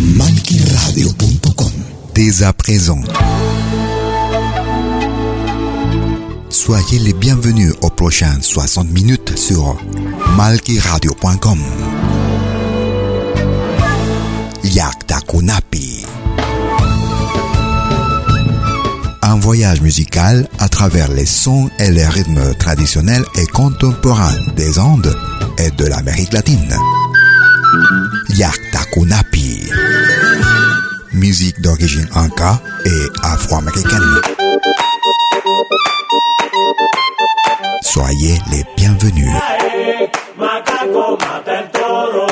Malquiradio.com Dès à présent. Soyez les bienvenus aux prochaines 60 minutes sur malquiradio.com. Yakta Kunapi. Un voyage musical à travers les sons et les rythmes traditionnels et contemporains des Andes et de l'Amérique latine. Yakta Kunapi. Musique d'origine inca et afro-américaine. Soyez les bienvenus. Macaco mata el toro.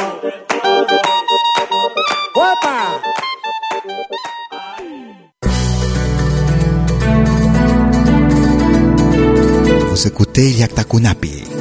Vous écoutez Yakta Kunapi.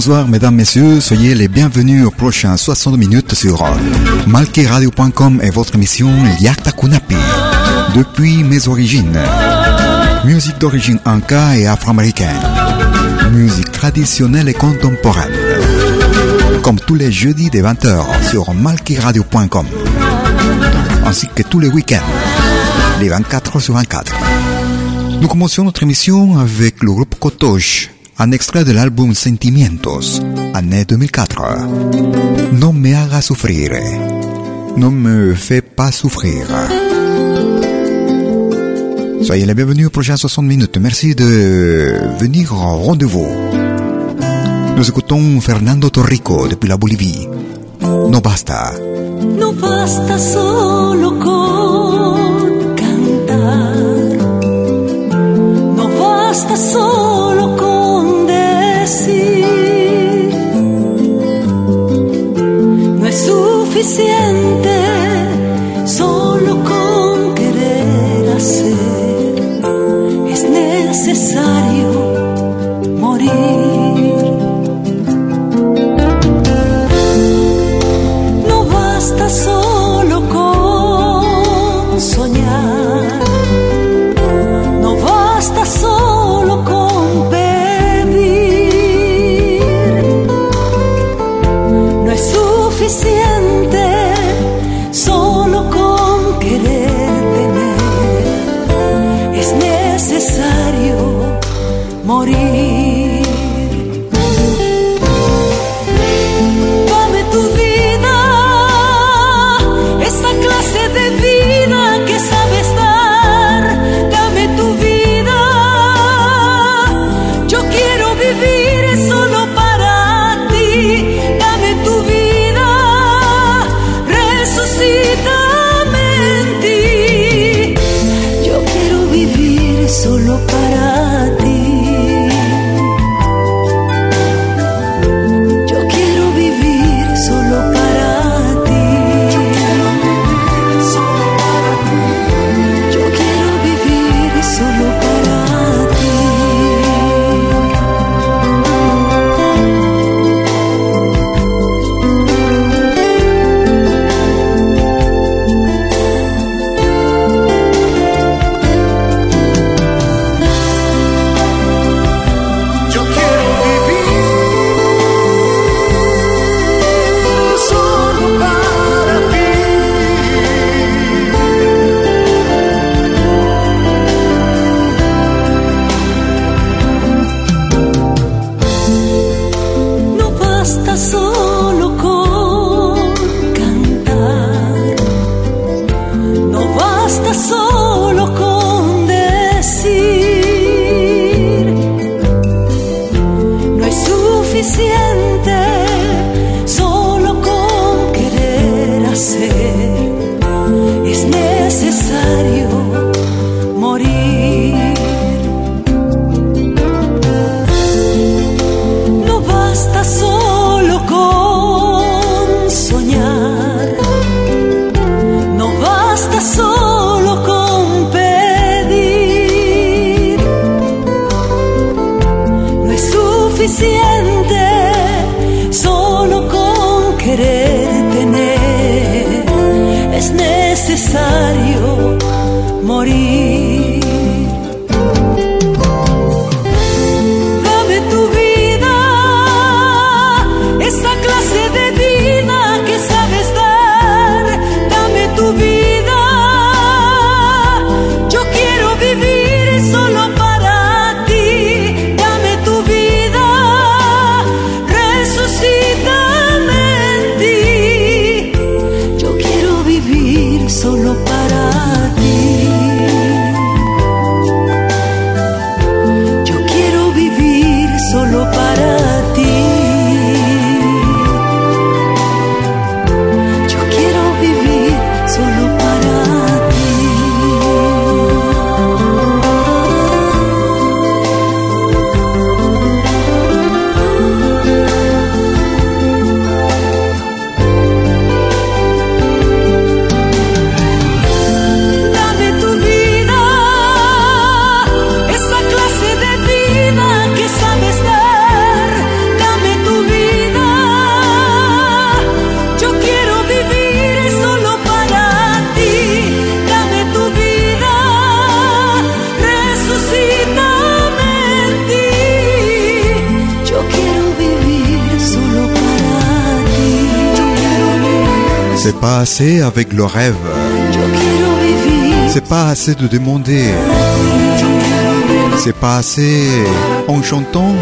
Bonsoir mesdames, messieurs, soyez les bienvenus aux prochains 60 minutes sur malqueradio.com et votre émission Yakta Kunapi. Depuis mes origines. Musique d'origine inca et afro-américaine. Musique traditionnelle et contemporaine. Comme tous les jeudis des 20h sur malkiradio.com. Ainsi que tous les week-ends, les 24 sur 24. Nous commençons notre émission avec le groupe Kotosh, un extrait de l'album Sentimientos, année 2004. No me haga sufrir. No me fais pas souffrir. Soyez les bienvenus aux prochaines 60 minutes. Merci de venir au rendez-vous. Nous écoutons Fernando Torrico depuis la Bolivie. No basta. No basta solo con cantar. No basta solo suficiente solo con querer hacer. Es necesario avec le rêve. C'est pas assez de demander. C'est pas assez en chantant.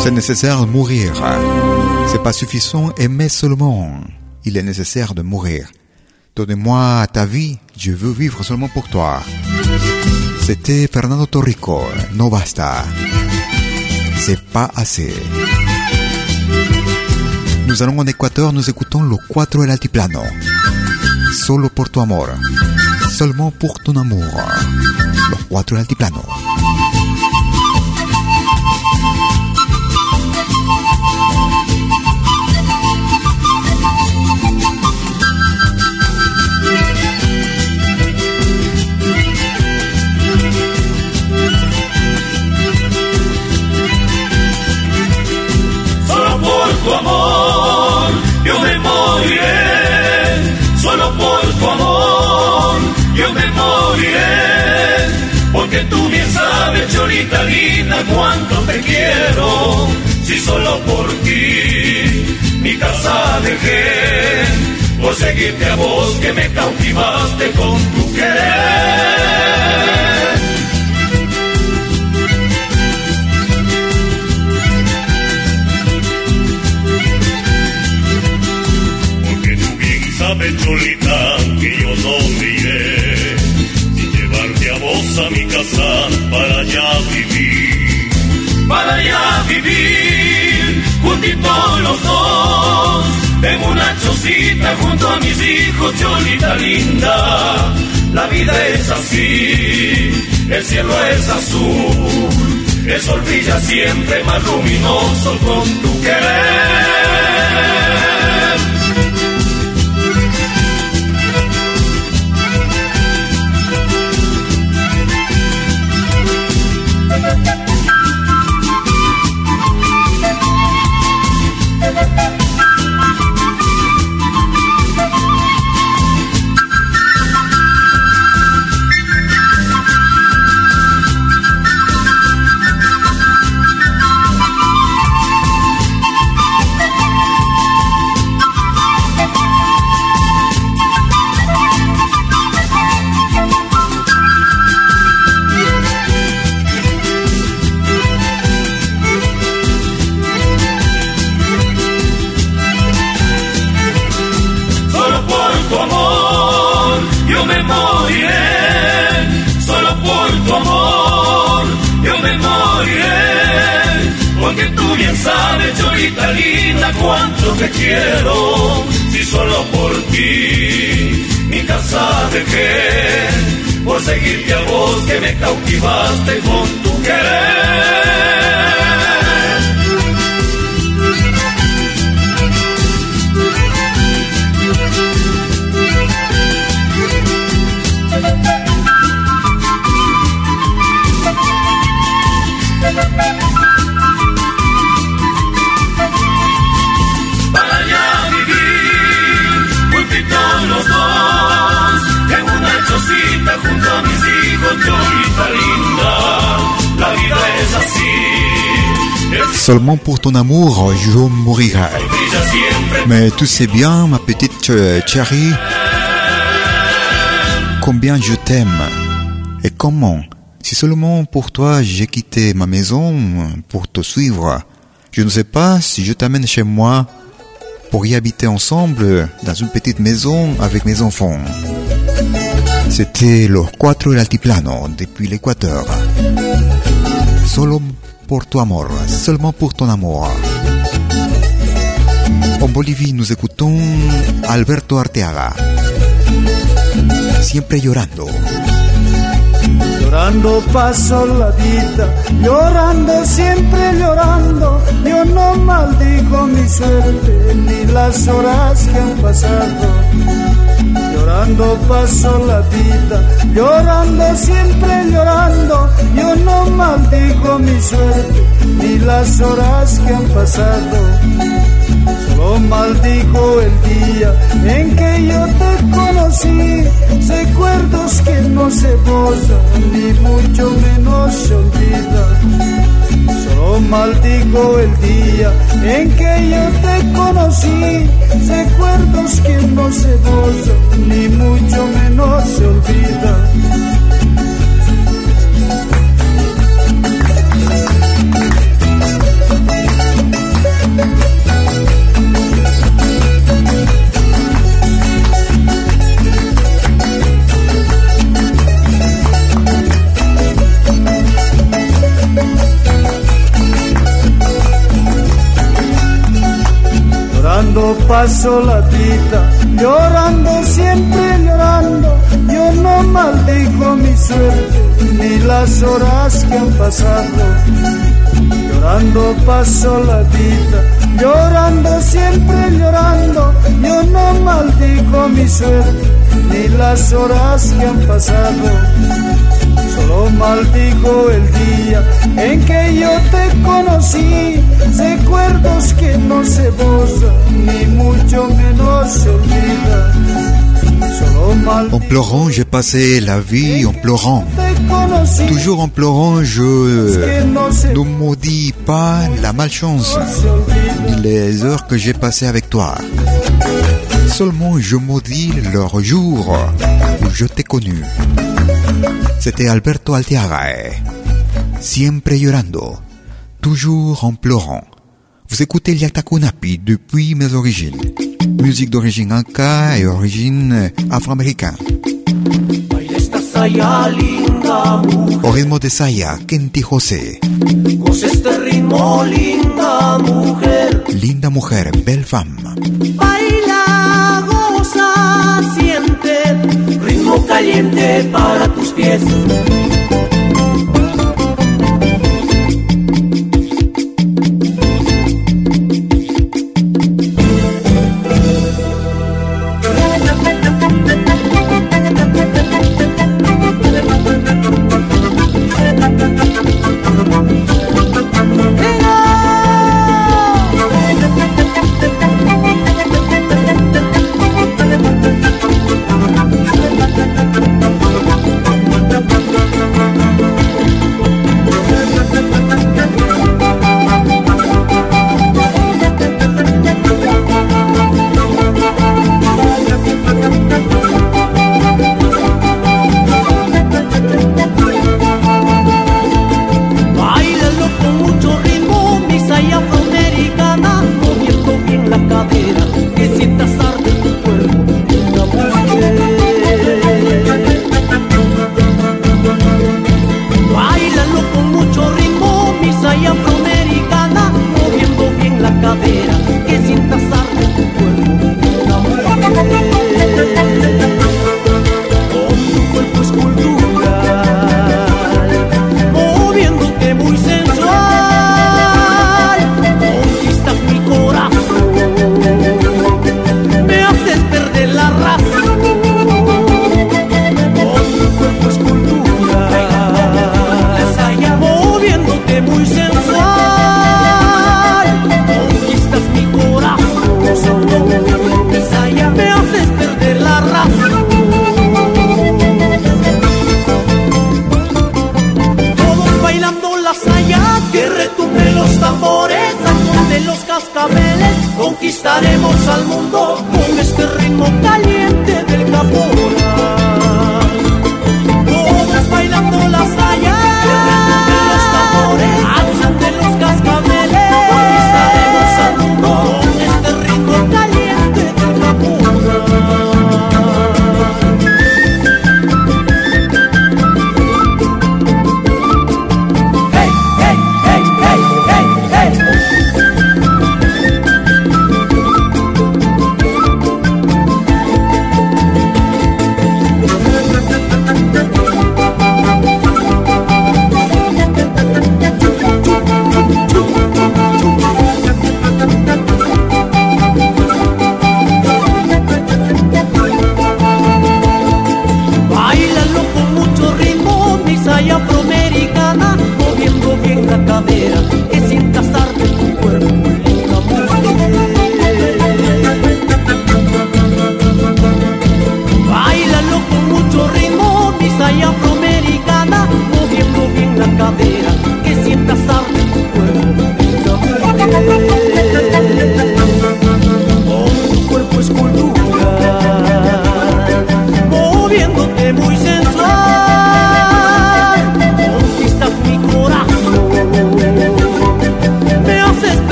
C'est nécessaire de mourir. C'est pas suffisant aimer seulement. Il est nécessaire de mourir. Donne-moi ta vie, je veux vivre seulement pour toi. C'était Fernando Torrico, no basta. C'est pas assez. Nous allons en Équateur, nous écoutons le Cuatro del Altiplano. Solo por tu amor. Seulement pour ton amour. Los Cuatro del Altiplano. Solo por tu amor yo me moriré. Porque tú bien sabes, Cholita linda, cuánto te quiero. Si solo por ti mi casa dejé. Por seguirte a vos que me cautivaste con tu querer. Bien sabes, Cholita, que yo no me iré sin llevarte a vos a mi casa para allá vivir. Para allá vivir, juntitos los dos, en una chocita junto a mis hijos, Cholita linda. La vida es así, el cielo es azul, el sol brilla siempre más luminoso con tu querer. Bien sabes, Cholita linda, cuánto te quiero. Si solo por ti mi casa dejé. Por seguirte a vos que me cautivaste con tu querer. Seulement pour ton amour, je mourirai. Mais tu sais bien, ma petite euh, chérie, combien je t'aime. Et comment Si seulement pour toi j'ai quitté ma maison pour te suivre, je ne sais pas si je t'amène chez moi pour y habiter ensemble dans une petite maison avec mes enfants. C'était los cuatro del altiplano depuis l'Équateur. Solo por tu amor, seulement pour ton amour. En Bolivie, nous écoutons Alberto Arteaga. Siempre llorando. Llorando paso la vida, llorando siempre llorando. Yo no maldigo mi suerte ni las horas que han pasado. Llorando paso la vida, llorando siempre llorando. Yo no maldigo mi suerte ni las horas que han pasado. Solo maldigo el día en que yo te conocí. No ni mucho menos se olvidan. Solo maldigo el día en que yo te conocí, recuerdos que no se borran, ni mucho menos se olvidan paso la vida, llorando, siempre llorando. Yo no maldigo mi suerte, ni las horas que han pasado. Llorando paso la vida, llorando, siempre llorando. Yo no maldigo mi suerte, ni las horas que han pasado. Solo maldigo el día en que yo te conocí, recuerdos que no se borran, ni mucho menos se olvidan. En pleurant, j'ai passé la vie en pleurant. Toujours en pleurant, je ne maudis pas la malchance, ni les heures que j'ai passées avec toi. Seulement je maudis leur jour où je t'ai connu. C'était Alberto Altiaga. Siempre llorando, toujours en pleurant. Vous écoutez Liatakunapi depuis mes origines. Musique d'origine inca et origine afro-américaine. Au rythme de Saya, Kenti José. Linda mujer, belle femme. Caliente para tus pies.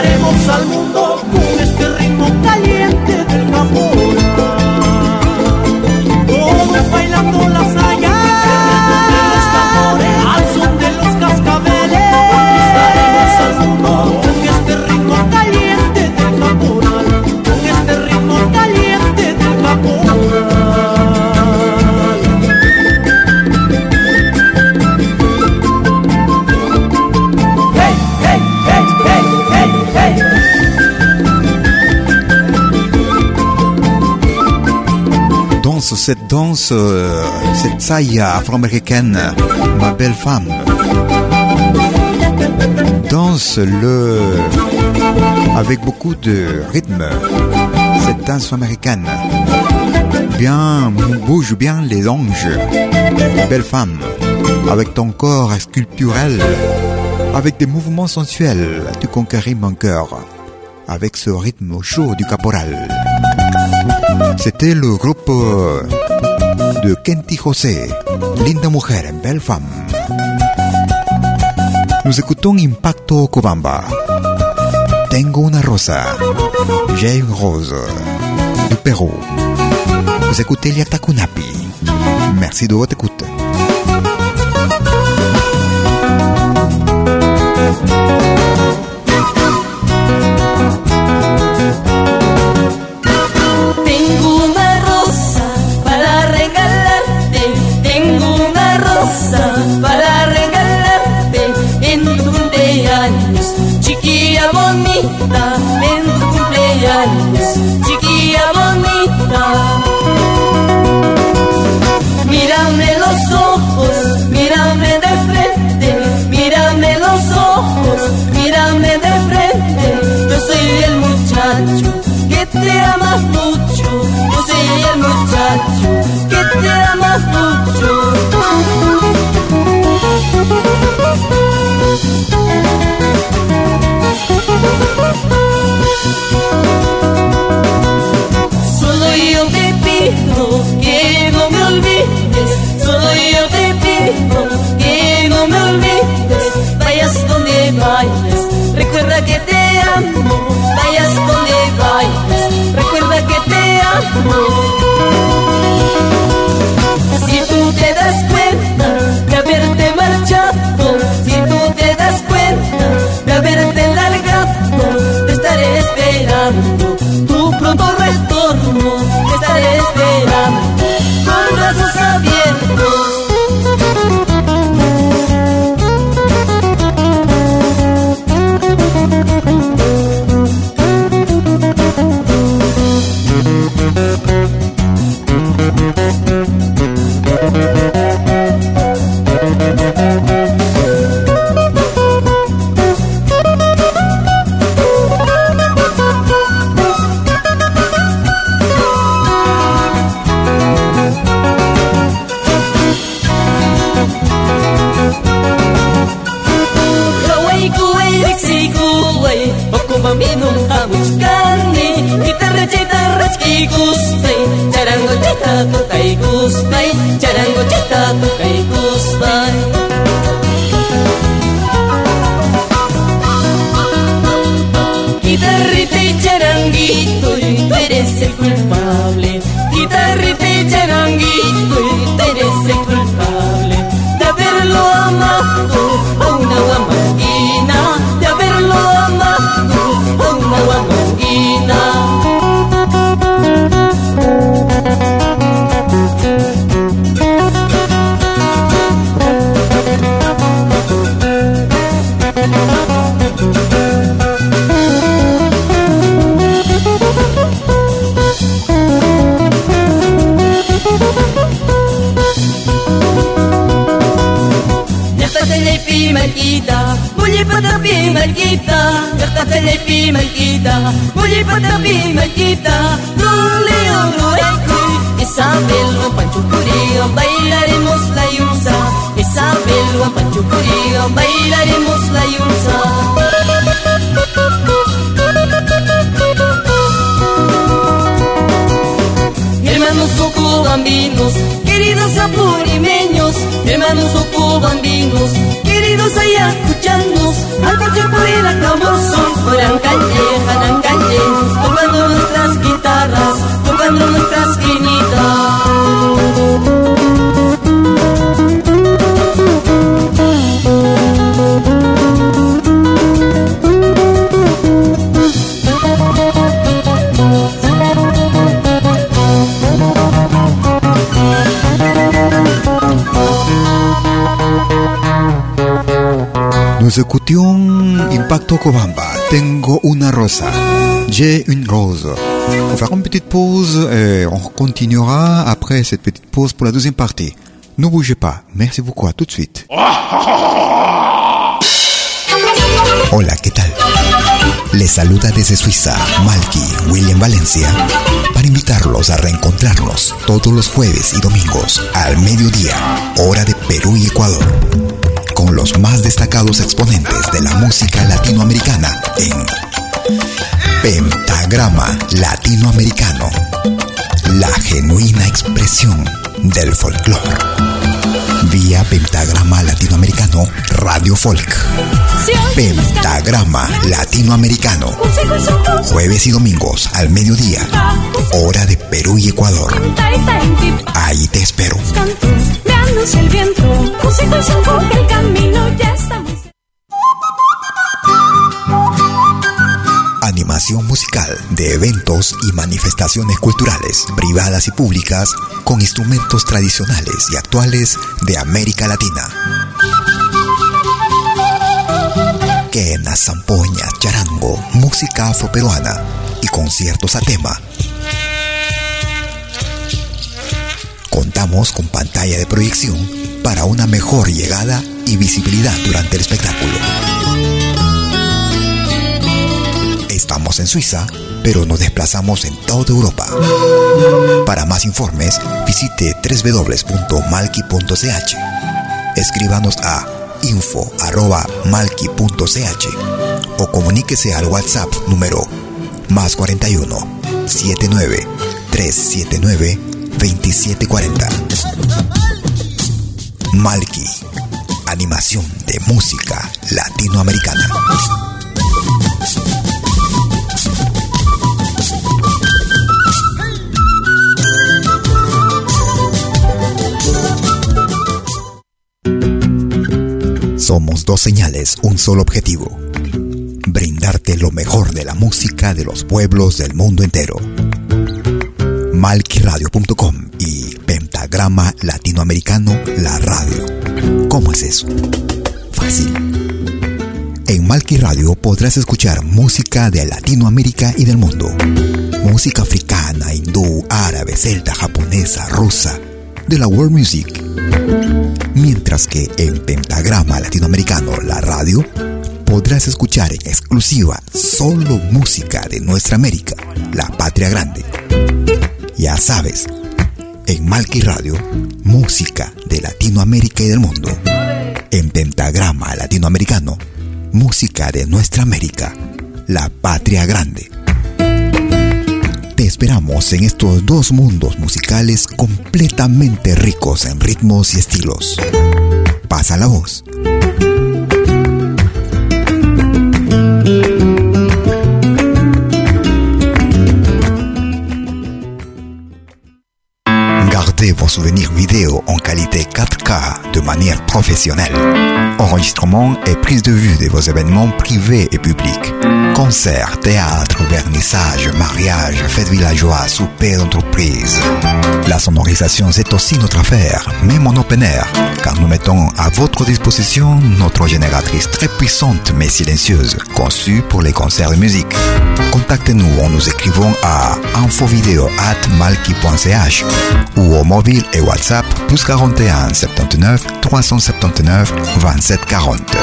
haremos danse, euh, cette saïa afro-américaine, ma belle femme. Danse le avec beaucoup de rythme, cette danse américaine. Bien, bouge bien les anges, belle femme, avec ton corps sculpturel, avec des mouvements sensuels, tu conquéris mon cœur, avec ce rythme chaud du caporal. C'était le groupe euh, de Kenty José, Linda Mujer en Belfam. Nos escuchó un impacto Cobamba. Tengo una rosa, J'ai une rose, du Perú. Nos escuché Takunapi. Merci de votre écoute. 家人 في ملكيتا اختفى اللي في ملكيتا واللي فتى في ملكيتا رولي ورويكي Isabel o Panchucurío bailaremos la yunza Isabel o Panchucurío bailaremos la yunza Hermanos cubambinos, queridos apurimeños, hermanos cubambinos, perdidos allá escuchando al por el acabozón. Oran calle, jalan calle, tocando nuestras guitarras, tocando nuestras guinitas. Nous écoutions Impacto Cobamba, Tengo una rosa, J'ai une rose. On faire une petite pause et on continuera après cette petite pause pour la deuxième partie. Ne bougez pas. Merci beaucoup. À tout de suite. Hola, ¿qué tal? Les saluda desde Suiza Malky William Valencia para invitarlos a reencontrarnos todos los jueves y domingos al mediodía, hora de Perú y Ecuador, con los más destacados exponentes de la música latinoamericana en Pentagrama Latinoamericano, la genuina expresión del folclore. Vía Pentagrama Latinoamericano Radio Folk. Pentagrama Latinoamericano. Jueves y domingos al mediodía. Hora de Perú y Ecuador. Ahí te espero. El camino ya musical de eventos y manifestaciones culturales, privadas y públicas, con instrumentos tradicionales y actuales de América Latina. Quena, zampoña, charango, música afroperuana y conciertos a tema. Contamos con pantalla de proyección para una mejor llegada y visibilidad durante el espectáculo. Estamos en Suiza, pero nos desplazamos en toda Europa. Para más informes, visite www.malki.ch. Escríbanos a info.malki.ch o comuníquese al WhatsApp número más 41 79 379 2740. Malki, animación de música latinoamericana. Dos señales, un solo objetivo. Brindarte lo mejor de la música de los pueblos del mundo entero. Malquiradio.com y Pentagrama Latinoamericano La Radio. ¿Cómo es eso? Fácil. En Malqui Radio podrás escuchar música de Latinoamérica y del mundo. Música africana, hindú, árabe, celta, japonesa, rusa, de la world music. Mientras que en Pentagrama Latinoamericano, la radio, podrás escuchar en exclusiva solo música de nuestra América, la patria grande. Ya sabes, en Malqui Radio, música de Latinoamérica y del mundo. En Pentagrama Latinoamericano, música de nuestra América, la patria grande. Te esperamos en estos dos mundos musicales completamente ricos en ritmos y estilos. Pasa la voz. Vos souvenirs vidéo en qualité 4K de manière professionnelle. Enregistrement et prise de vue de vos événements privés et publics. Concerts, théâtre, vernissage, mariage, fêtes villageois, souper d'entreprise. La sonorisation, c'est aussi notre affaire, même en open air, car nous mettons à votre disposition notre génératrice très puissante mais silencieuse, conçue pour les concerts de musique. Contactez-nous en nous écrivant à infovideo at malki.ch ou au mobile et WhatsApp plus 41 79 379 27 40.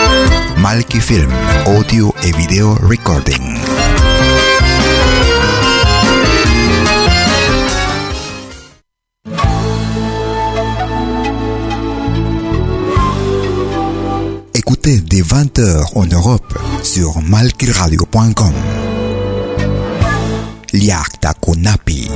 Malki Film, audio et vidéo recording. Écoutez dès 20h en Europe sur malkiradio.com. Liakta Kunapi.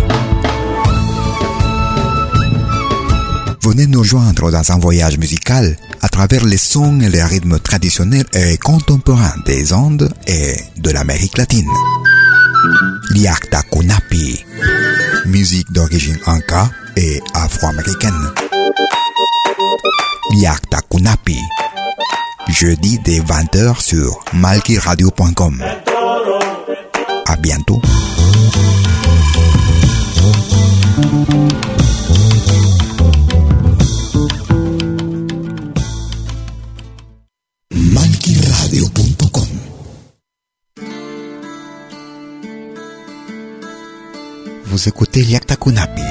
venez nous joindre dans un voyage musical à travers les sons et les rythmes traditionnels et contemporains des Andes et de l'Amérique latine. Liakta Kunapi, musique d'origine anka et afro-américaine. Liakta Kunapi, jeudi dès 20h sur malkiradio.com. À bientôt. Vous écoutez Liakta Kunapi.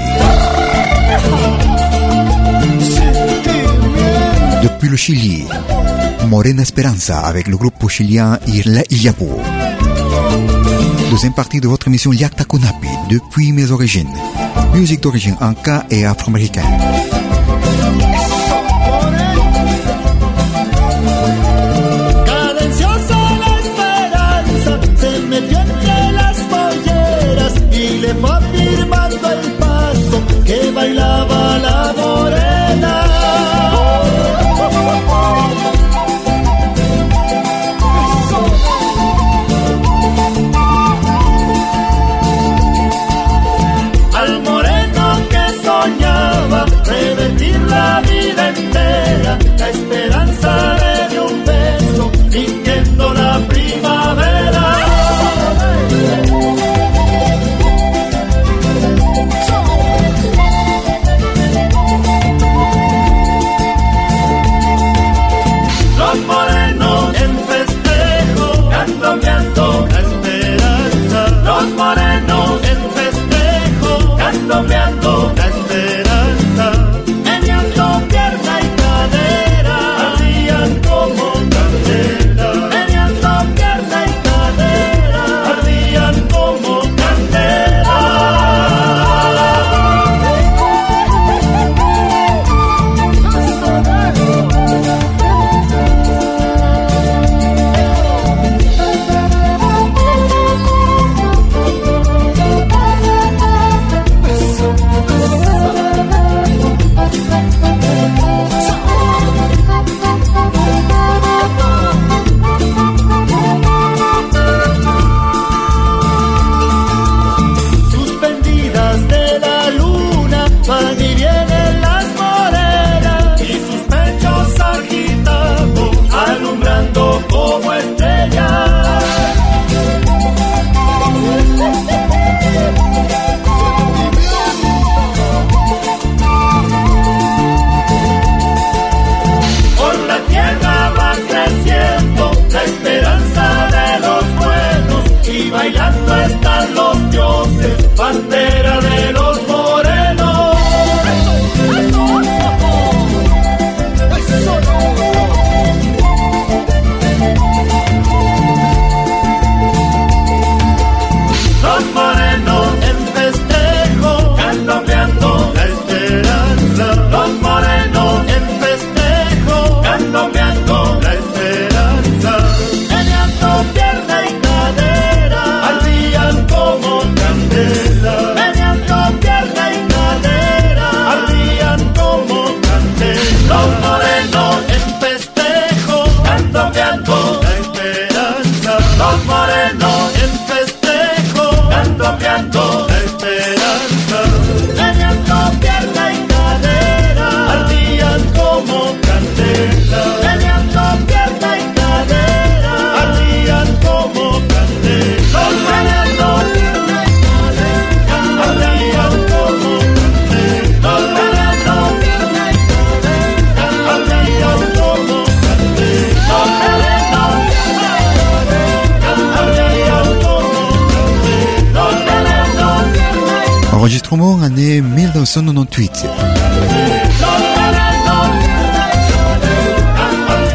Depuis le Chili, Morena Esperanza avec le groupe chilien Irla Iyapo. Deuxième partie de votre émission Liakta Kunapi, depuis mes origines. Musique d'origine anka et afro-américaine.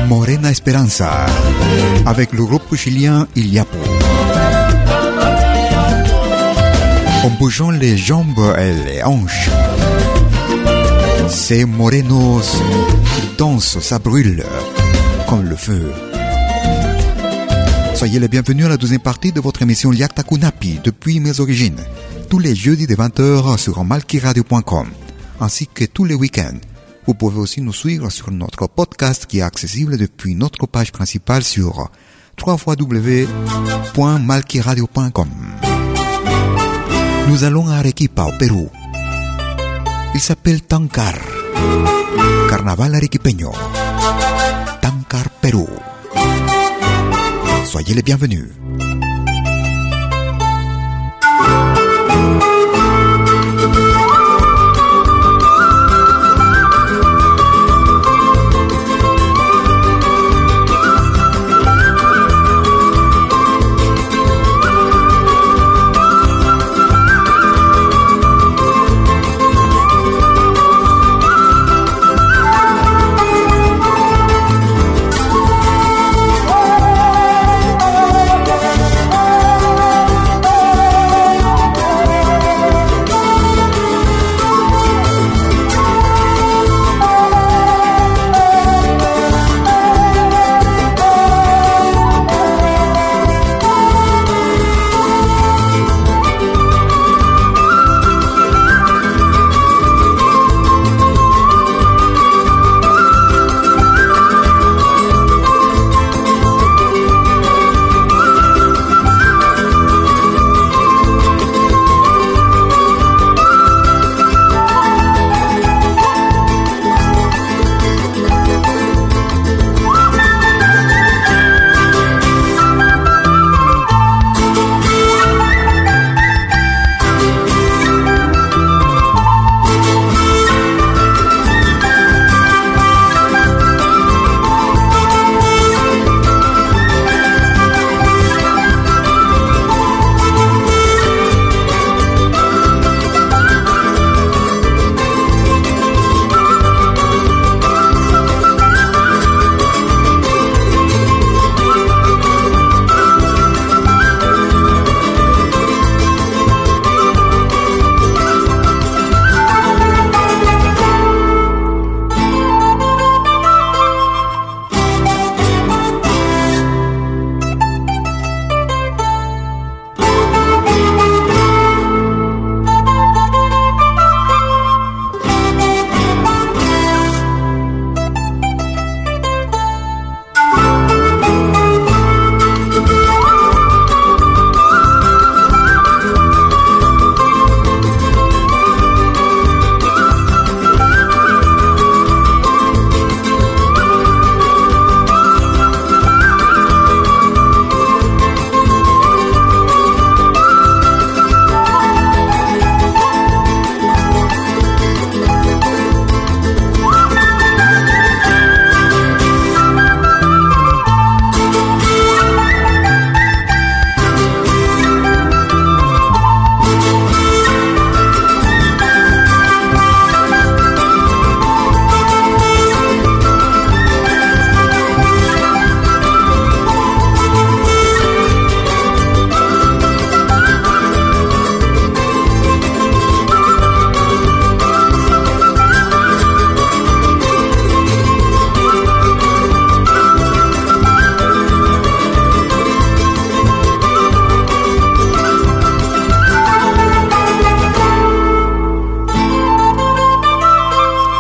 Morena Esperanza, avec le groupe chilien Iliapo. En bougeant les jambes et les hanches, ces morenos dansent, ça brûle comme le feu. Soyez les bienvenus à la deuxième partie de votre émission Liak Takunapi depuis mes origines, tous les jeudis de 20h sur malkiradio.com, ainsi que tous les week-ends. Vous pouvez aussi nous suivre sur notre podcast qui est accessible depuis notre page principale sur www.malkiradio.com. Nous allons à Arequipa, au Pérou. Il s'appelle Tancar. Carnaval Arequipeño. Tancar, Pérou. Soyez les bienvenus.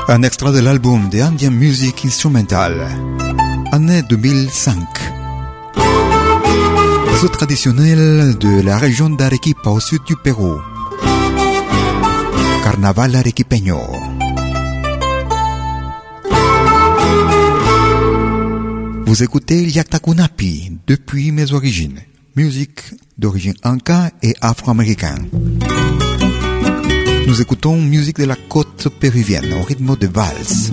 Un extrait de l'album de Indian Music Instrumental, année 2005. Ce traditionnel de la région d'Arequipa au sud du Pérou. Carnaval arequipeño. Vous écoutez Yaktakunapi depuis mes origines. Musique d'origine inca et afro-américaine. Nous écoutons musique de la côte péruvienne au rythme de valse.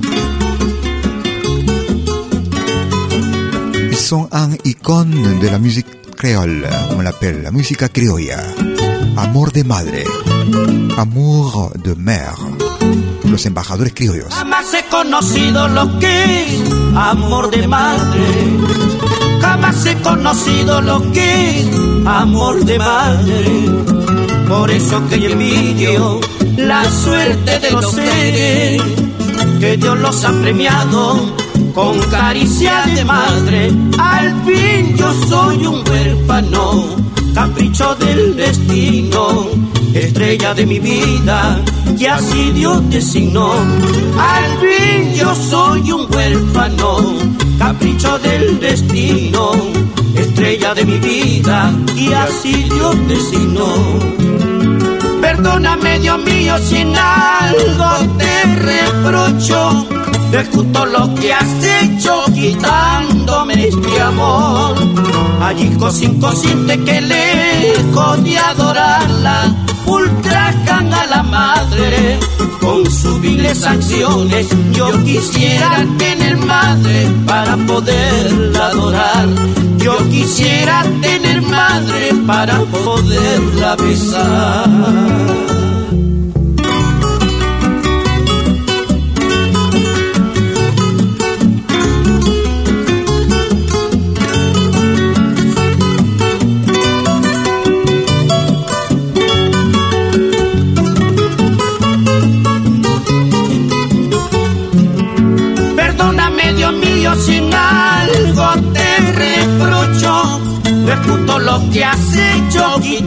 Ils sont un icône de la musique créole, on l'appelle la musica criolla. Amor de madre, amour de mère. Los embajadores criollos. Jamás he conocido lo que es amor de madre. Jamás he conocido lo que es amor de madre. Por eso que yo envidio la suerte de los seres que Dios los ha premiado con caricia de madre. Al fin yo soy un huérfano, capricho del destino, estrella de mi vida, que así Dios designó. Al fin yo soy un huérfano, capricho del destino, estrella de mi vida, y así Dios designó. Perdóname, Dios mío, si algo te reprocho de justo lo que has hecho quitándome este amor. Allí inconsciente que lejos de adorarla, ultrajan a la madre con subiles acciones. Yo quisiera tener madre para poderla adorar. Yo quisiera tener madre para poderla besar.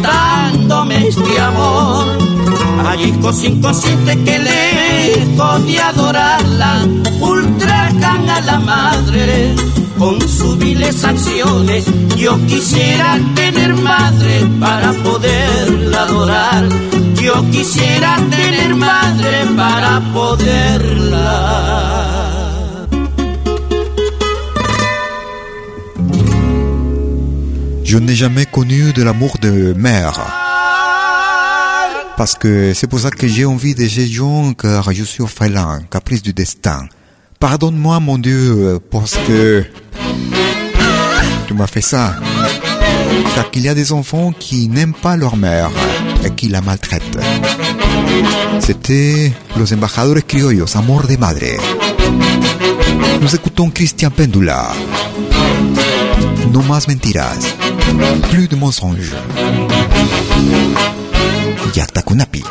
Quitándome este amor. Allí inconsciente que lejos de adorarla, ultrajan a la madre con subiles acciones. Yo quisiera tener madre para poderla adorar. Yo quisiera tener madre para poderla Je n'ai jamais connu de l'amour de mère. Parce que c'est pour ça que j'ai envie de gens car je suis orphelin, caprice du destin. Pardonne-moi mon Dieu, parce que tu m'as fait ça. Car qu'il y a des enfants qui n'aiment pas leur mère et qui la maltraitent. C'était Los Embajadores Criollos, Amor de Madre. Nous écoutons Christian Pendula. No más mentiras. Plus de mensonges. Yatakunapi.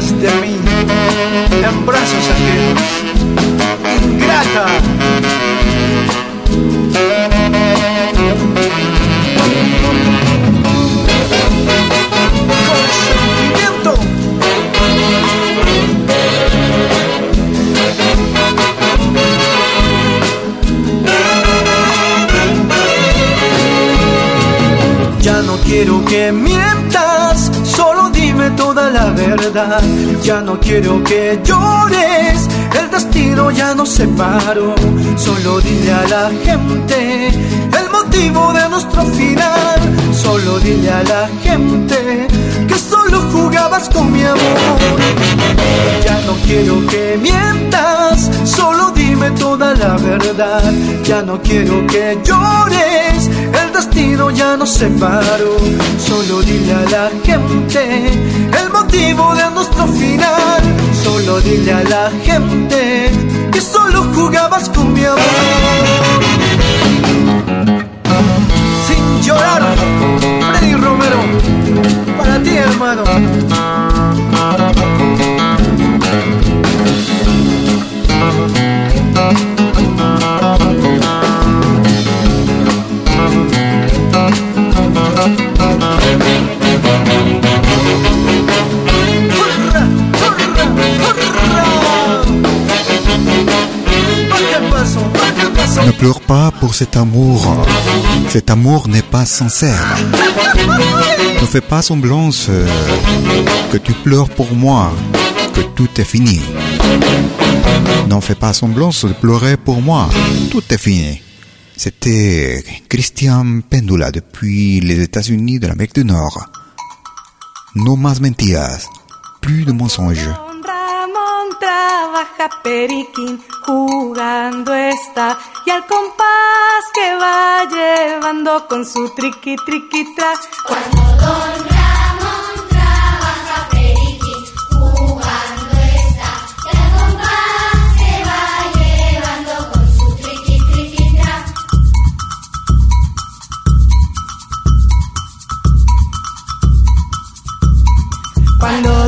De mí en brazos ajenos. Ingrata. quiero que mientas, la verdad. Ya no quiero que llores, el destino ya nos separó. Solo dile a la gente el motivo de nuestro final. Solo dile a la gente que solo jugabas con mi amor. Ya no quiero que mientas, solo dime toda la verdad. Ya no quiero que llores, el destino ya nos separó. Solo dile a la gente el motivo de nuestro final. Solo dile a la gente que solo jugabas con mi amor. Sin llorar, Freddy Romero, para ti hermano. Ne pleure pas pour cet amour. Cet amour n'est pas sincère. Ne fais pas semblance que tu pleures pour moi, que tout est fini. N'en fais pas semblance de pleurer pour moi, tout est fini. C'était Christian Pendula depuis les États-Unis de l'Amérique du Nord. No más mentiras, plus de mensonges. Trabaja periquín, jugando está y al compás que va llevando con su triqui triqui tra. Cuando Don Ramón trabaja periquín, jugando está y al compás que va llevando con su triqui triqui tra. Cuando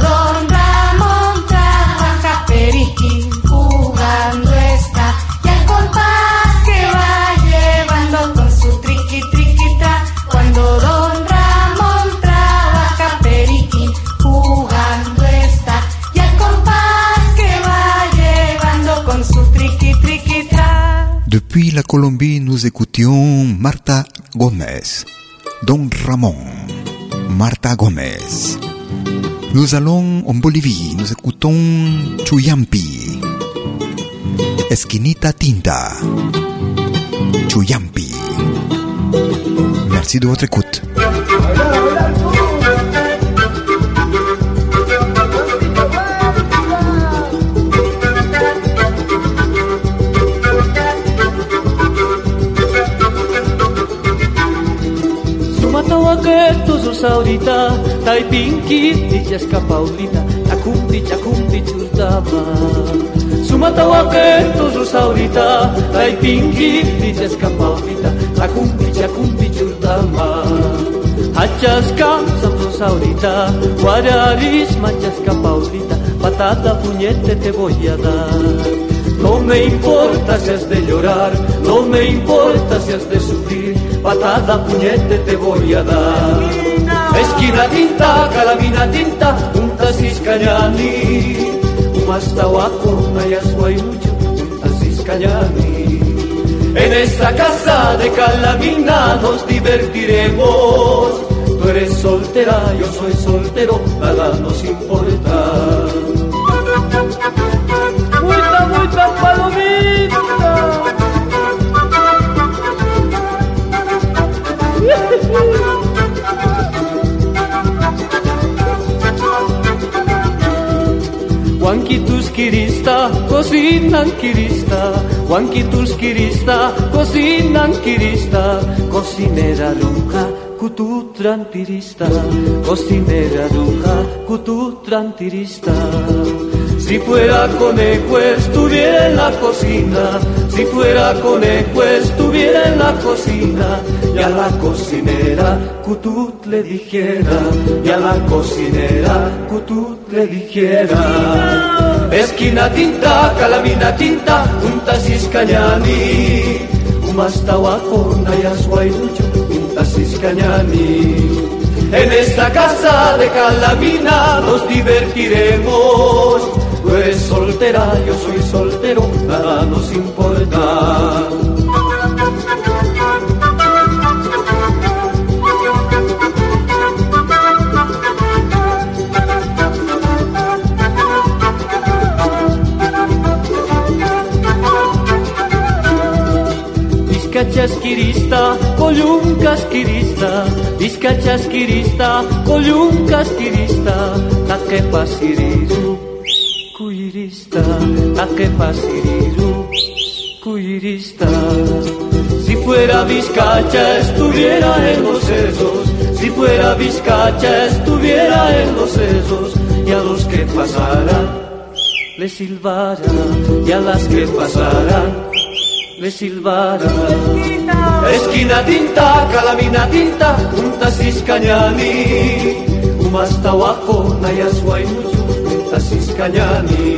Depuis la Colombie, nous écoutions Marta Gomez, Don Ramón, Marta Gomez. Nous allons en Bolivie, nous écoutons Chuyampi, Esquinita Tinta, Chuyampi. Merci de votre écoute. saudita, taipinki La paulita, takumti chakumti churtaba. Sumata wakento su saudita, taipinki tichasca paulita, takumti chakumti churtaba. Hachasca sabro saudita, guararis machasca paulita, patata puñete te voy a dar. No me importa si has de llorar, no me importa si has de sufrir, patada puñete te voy a dar. Esquina tinta, calamina tinta, unta ciscañani, umastahuaco, mayasguayucho, unta ciscañani. En esta casa de calamina nos divertiremos. Tú eres soltera, yo soy soltero, nada nos importa. Kirista, cocinan kirista. Wankitus kirista, cocinan kirista. Cocinera luja, kututran tirista. Cocinera luja, kututran tirista. Si fuera conejo estuviera en la cocina, si fuera conejo estuviera en la cocina, y a la cocinera Cutut le dijera, y a la cocinera Cutut le dijera. Esquina tinta, calamina tinta, unta ciscañani, umastahuaco, nayasguayducho, unta ciscañani. En esta casa de Calamina nos divertiremos. Tú eres soltera, yo soy soltero, nada nos importa. Vizcachasquirista, Coyuncasquirista, Vizcachasquirista, Coyuncasquirista, Taquepasiriru, Cuyirista, Taquepasiriru, Cuyirista. Si fuera Vizcacha estuviera en los sesos, si fuera Vizcacha estuviera en los sesos, y a los que pasaran le silbara, y a las que pasaran le silbara. Esquina tinta, calamina tinta, junta ciscañani, umastahuaco, nayasuayusu, junta ciscañani.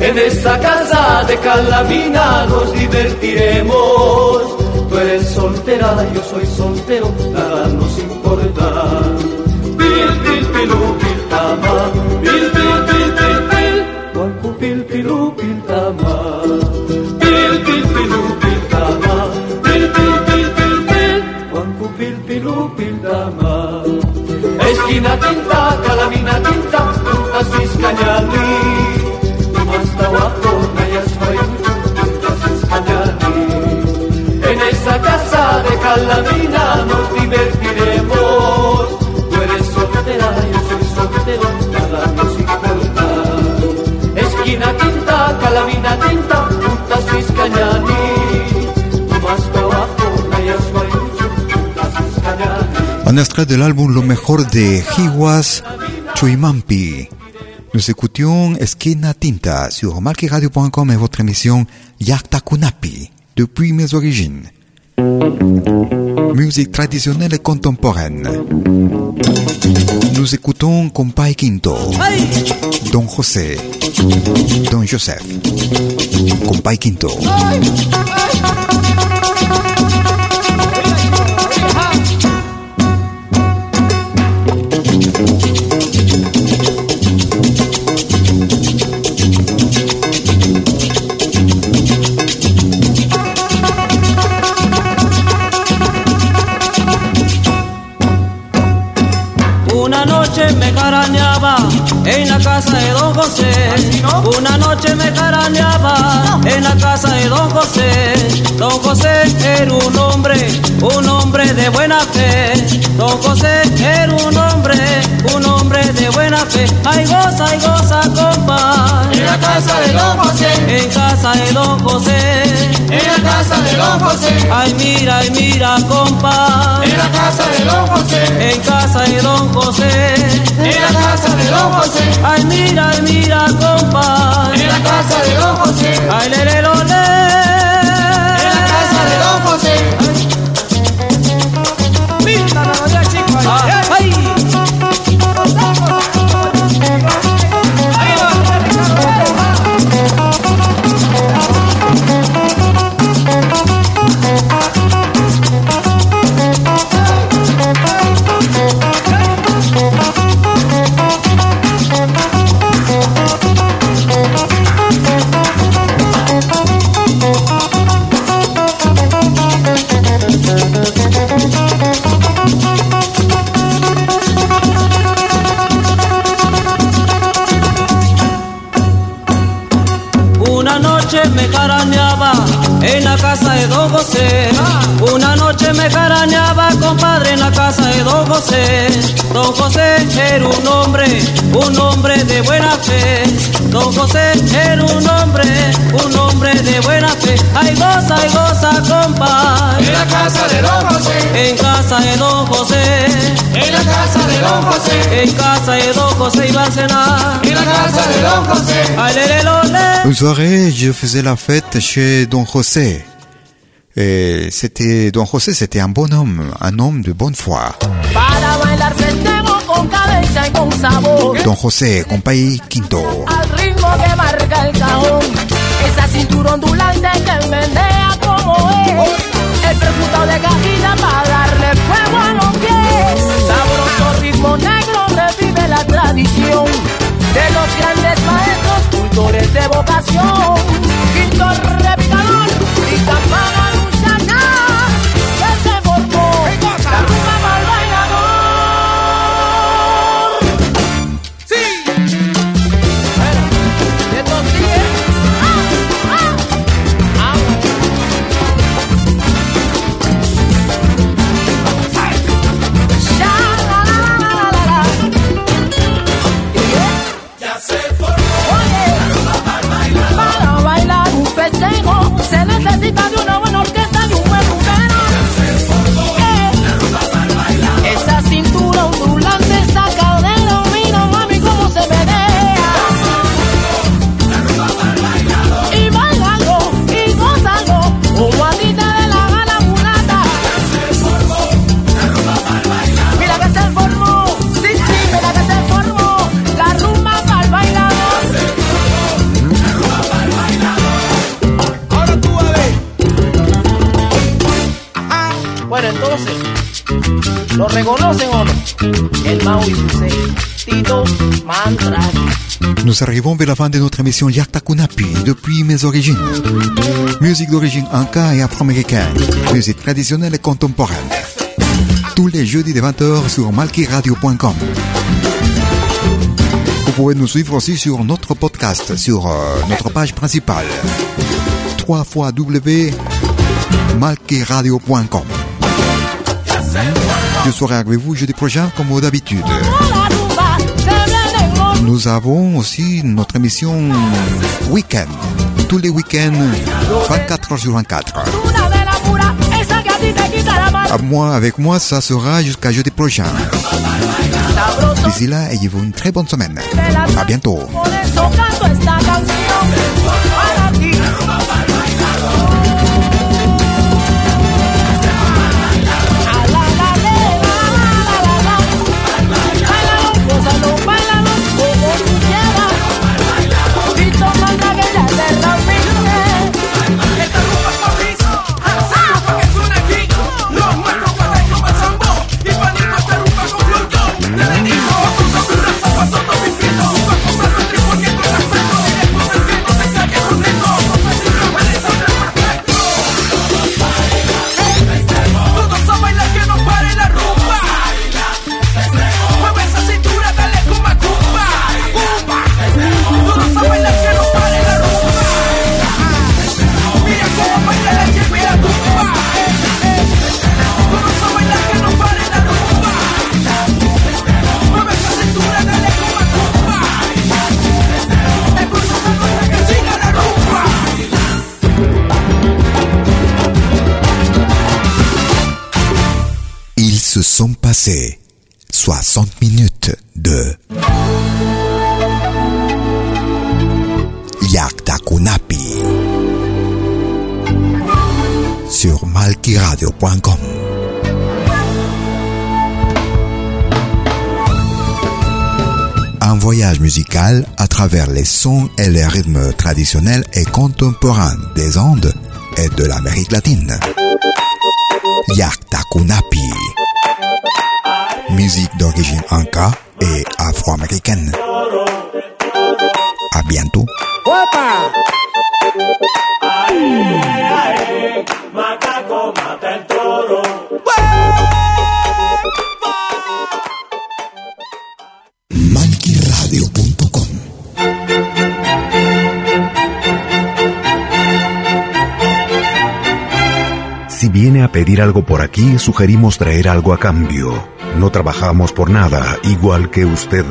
En esta casa de calamina nos divertiremos. Tú eres soltera, yo soy soltero, nada nos importa. Pil, pil, pilu, pil, tama, pil, pil, pil, pil, pil, pil, pil, tama. Pil, pilu, pil, tama. Esquina tinta, calamina tinta, junta ciscañani. Hasta abajo, En esa casa de Calamina nos divertiremos. Tú eres soltera, yo soy soltero, nada nos importa. Esquina tinta, Calamina tinta, junta Ciscañani. Un extrait de l'album Lo mejor de Hiwas Chuimampi. Nous écoutions Esquina Tinta sur malkiradio.com et votre émission Yakta Kunapi, depuis mes origines. Musique traditionnelle et contemporaine. Nous écoutons Compay Quinto, Don José, Don Joseph, Compay Quinto. En la casa de don José. Una noche me carañaba en la casa de don José. Don José era un hombre, un hombre de buena fe. Don José era un hombre, un hombre de buena fe. Ay goza, ay goza, compa. En la casa de don José. En casa de don José. En la casa de don José. Ay mira, ay mira, compa. En la casa de don José. En casa de don José. En la casa de don José. Ay mira, ay mira, compa. En la casa de don José. Ay le le lo Yeah. José. Don José era un hombre, un hombre de buena fe. Don José era un hombre, un hombre de buena fe. Ay goza, ay goza, compa. En la casa de don José. En casa de don José. En la casa de don José. En casa de don José iba a cenar. En la casa de don José. Ay le le lo le. Une soirée, je faisais la fête chez Don José. Et c'était, Don José, c'était un bon homme, un homme de bonne foi. Para bailar festejo con cadencia y con sabor. Don José, compay Quinto. Al ritmo que marca el cajón. Esa cintura ondulante que menea como es. El percutado de cajita para darle fuego a los pies. Sabroso ritmo negro revive la tradición. De los grandes maestros, cultores de vocación. Quinto repicador Nous arrivons vers la fin de notre émission Yakta Kunapi depuis mes origines. Musique d'origine inca et afro-américaine, musique traditionnelle et contemporaine. Tous les jeudis de 20h sur malkiradio.com. Vous pouvez nous suivre aussi sur notre podcast, sur euh, notre page principale. www.malkiradio.com. Je serai avec vous jeudi prochain comme d'habitude. Nous avons aussi notre émission Week-end. Tous les week-ends, 24 heures sur 24. À moi, avec moi, ça sera jusqu'à jeudi prochain. D'ici là, ayez-vous une très bonne semaine. À bientôt. Passés 60 minutes de Yakta Kunapi sur malkiradio.com. Un voyage musical à travers les sons et les rythmes traditionnels et contemporains des Andes et de l'Amérique latine. Yakta Kunapi. Musique d'origine inca et afro-américaine. À bientôt. Si viene a pedir algo por aquí, sugerimos traer algo a cambio. No trabajamos por nada, igual que usted.